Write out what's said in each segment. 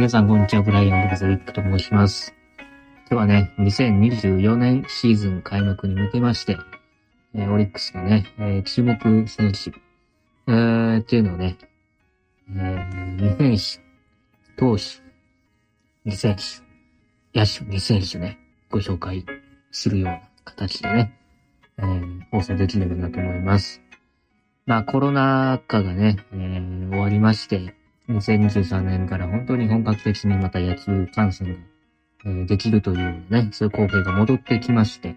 皆さん、こんにちは。ブライアン・ブラザリックと申します。今日はね、2024年シーズン開幕に向けまして、えーオリックスのね、えー注目選手、えーっていうのをね、えー、2選手、投手、2選手、野手2選手ね、ご紹介するような形でね、えー放送できればなと思います。まあ、コロナ禍がね、えー終わりまして、2023年から本当に本格的にまた野球観戦が、えーできるというね、そういう光景が戻ってきまして、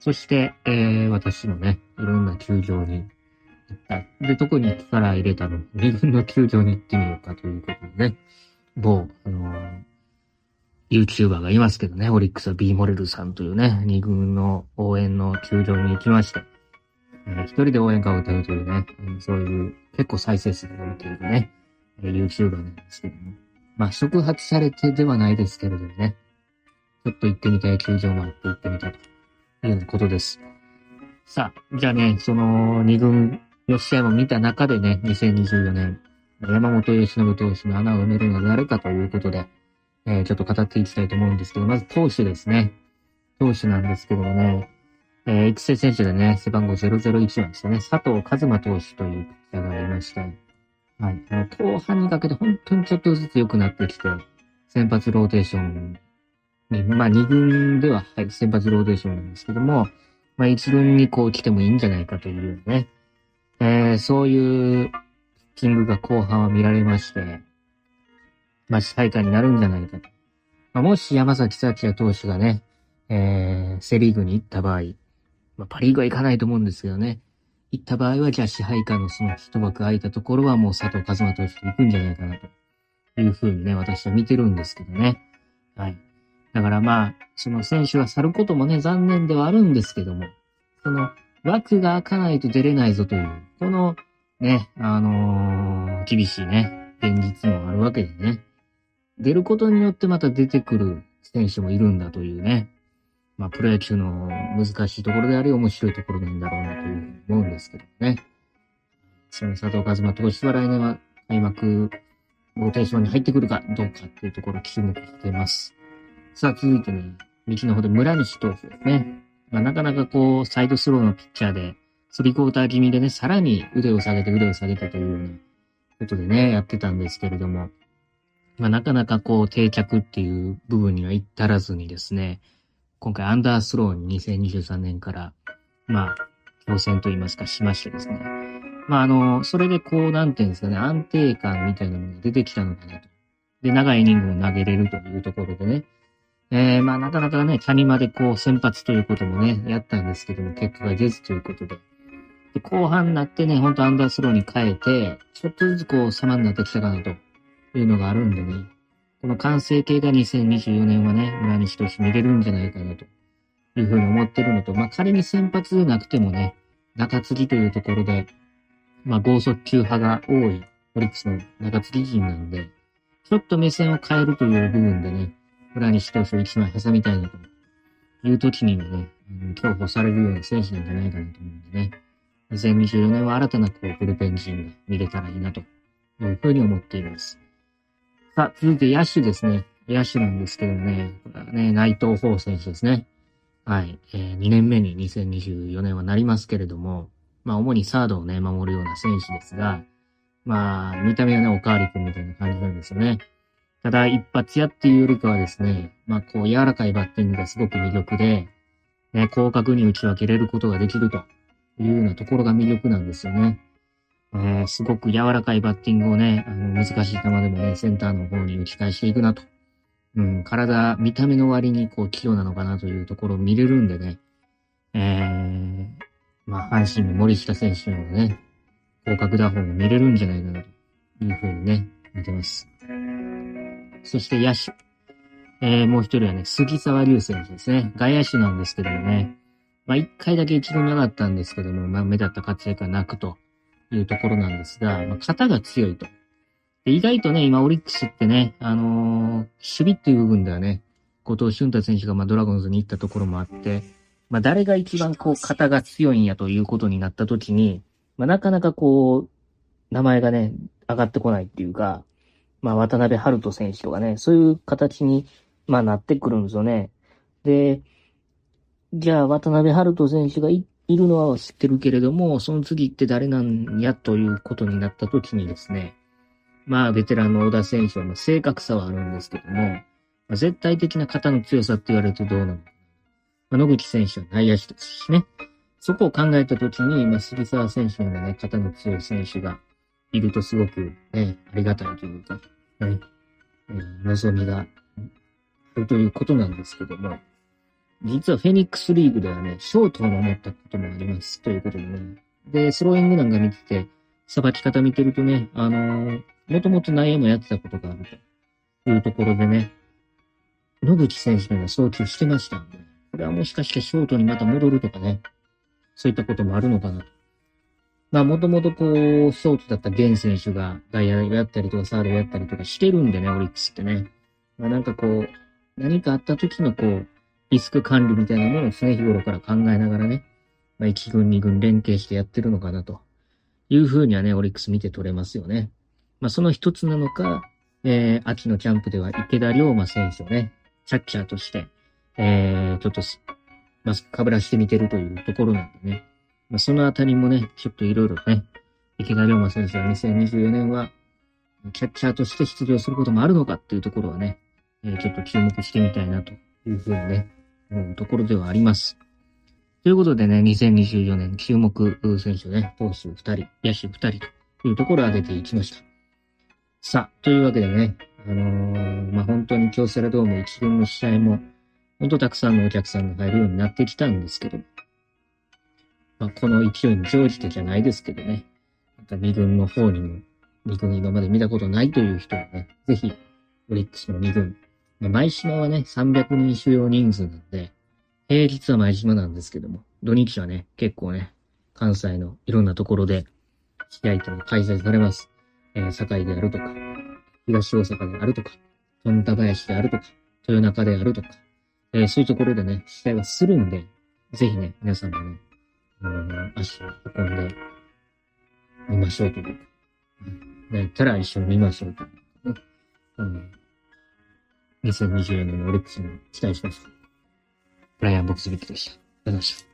そして、えー私もね、いろんな球場に行った。で、特に力入れたの、自分の球場に行ってみようかということでね、某、あのー YouTuber がいますけどね、オリックスは B モレルさんというね、二軍の応援の球場に行きまして、えー一人で応援歌を歌うというね、うんそういう結構再生数が伸びているね、YouTuber なんですけども。まあ、触発されてではないですけれどもね、ちょっと行ってみたい球場もあって行ってみたというようなことです。さあ、じゃあね、その二軍の試合も見た中でね、2024年、山本由伸投手の穴を埋めるのは誰かということで、えーちょっと語っていきたいと思うんですけど、まず投手ですね。投手なんですけどもね、えー育成選手でね、背番号001なんですよね。佐藤一磨投手というピッチャーがありまして、はい。あの後半にかけて本当にちょっとずつ良くなってきて、先発ローテーションに、まあ2軍では、はい、先発ローテーションなんですけども、まあ1軍にこう来てもいいんじゃないかというね、えーそういうピッチングが後半は見られまして、まあ支配下になるんじゃないかと。まあ、もし山崎幸也投手がね、えーセリーグに行った場合、まあ、パリーグは行かないと思うんですけどね、行った場合は、じゃあ支配下のその一枠空いたところはもう佐藤和馬投手と行くんじゃないかなというふうにね、私は見てるんですけどね。はい。だからまあ、その選手が去ることもね、残念ではあるんですけども、その枠が開かないと出れないぞという、このね、あのー厳しいね、現実もあるわけでね。出ることによってまた出てくる選手もいるんだというね。まあ、プロ野球の難しいところであり面白いところなんだろうなというふうに思うんですけどね。その佐藤和馬投手は来年は開幕ローテーションに入ってくるかどうかっていうところを注目しています。さあ、続いてね、右の方で村西投手ですね。まあ、なかなかこう、サイドスローのピッチャーで、スリークォーター気味でね、さらに腕を下げて腕を下げてというようなことでね、やってたんですけれども、まあ、なかなかこう、定着っていう部分には至らずにですね、今回アンダースローに2023年から、まあ、挑戦といいますかしましてですね。まあ、あの、それでこう、なんていうんですかね、安定感みたいなものが出てきたのかなと。で、長いイニングを投げれるというところでね。えー、まあ、なかなかね、谷間でこう、先発ということもね、やったんですけども、結果が出ずということで。で、後半になってね、ほんとアンダースローに変えて、ちょっとずつこう、様になってきたかなというのがあるんでね。この完成形が2024年はね、村西投手見れるんじゃないかなというふうに思ってるのと、まあ仮に先発でなくてもね、中継ぎというところで、まあ剛速球派が多いオリックスの中継ぎ陣なんで、ちょっと目線を変えるという部分でね、村西投手を一枚挟みたいなという時にもね、うん重宝されるような選手なんじゃないかなと思うんでね、2024年は新たなこうブルペン陣が見れたらいいなというふうに思っています。さあ、続いて野手ですね。野手なんですけどね、これはね、内藤宝選手ですね。はい。えー、2年目に2024年はなりますけれども、まあ、主にサードをね、守るような選手ですが、まあ、見た目はね、おかわりくんみたいな感じなんですよね。ただ、一発屋っていうよりかはですね、まあ、こう、柔らかいバッティングがすごく魅力で、ね、広角に打ち分けれることができるというようなところが魅力なんですよね。えーすごく柔らかいバッティングをね、あの難しい球でもね、センターの方に打ち返していくなと。うん、体、見た目の割にこう器用なのかなというところを見れるんでね、えー、まあ、阪神の森下選手のね、広角打法も見れるんじゃないかなというふうにね、見てます。そして野手。えー、もう一人はね、杉沢隆選手ですね。外野手なんですけどもね、まあ、一回だけ一軍に上がったんですけども、まあ、目立った活躍はなくと。いうところなんですが、まあ、肩が強いと。で意外とね、今オリックスってね、あのー守備っていう部分ではね、後藤俊太選手がまあドラゴンズに行ったところもあって、まあ誰が一番こう肩が強いんやということになった時に、まあなかなかこう、名前がね、上がってこないっていうか、まあ、渡辺春人選手とかね、そういう形に、まあ、なってくるんですよね。で、じゃあ、渡辺春人選手がいいるのは知ってるけれども、その次って誰なんやということになった時にですね、まあ、ベテランの小田選手は、まあ、正確さはあるんですけども、まあ、絶対的な肩の強さって言われるとどうなのか。まあ、野口選手は内野手ですしね。そこを考えたときに、まあ、杉沢選手のようなね、肩の強い選手がいるとすごくね、ありがたいというか、ね、えー、望みがあるということなんですけども、実はフェニックスリーグではね、ショートを守ったこともあります。ということでね。で、スローイングなんか見てて、さばき方見てるとね、あのー、もともと内野もやってたことがあるというところでね、野口選手が送球してましたんで、これはもしかしてショートにまた戻るとかね、そういったこともあるのかなと。まあ、もともとこう、ショートだったゲン選手が外野やったりとかサードやったりとかしてるんでね、オリックスってね。まあ、なんかこう、何かあった時のこう、リスク管理みたいなものを常日頃から考えながらね、まあ、1軍2軍連携してやってるのかなというふうにはね、オリックス見て取れますよね。まあ、その一つなのか、えー、秋のキャンプでは池田龍馬選手をね、キャッチャーとして、えー、ちょっと、まあ、被らしてみてるというところなんでね。まあ、そのあたりもね、ちょっといろいろね、池田龍馬選手は2024年は、キャッチャーとして出場することもあるのかっていうところはね、えー、ちょっと注目してみたいなというふうにね、ところではあります。ということでね、2024年注目選手ね、投手2人、野手2人というところを挙げていきました。さあ、というわけでね、あのー、まあ、本当に京セラドーム1軍の試合も、本当たくさんのお客さんが入るようになってきたんですけど、まあ、この勢いに乗じてじゃないですけどね、なんか2軍の方にも、2軍今まで見たことないという人はね、ぜひ、オリックスの2軍まあ、前島はね、300人収容人数なんで、平日は前島なんですけども、土日はね、結構ね、関西のいろんなところで、試合というのが開催されます。えー、堺であるとか、東大阪であるとか、富田林であるとか、豊中であるとか、えー、そういうところでね、試合はするんで、ぜひね、皆さんもね、あの足を運んで、見ましょうというか、ね、たら一緒に見ましょうというかね、うん。2024年のオリックスに期待しました。ブライアン・ボクスビックでした。ありがとうございました。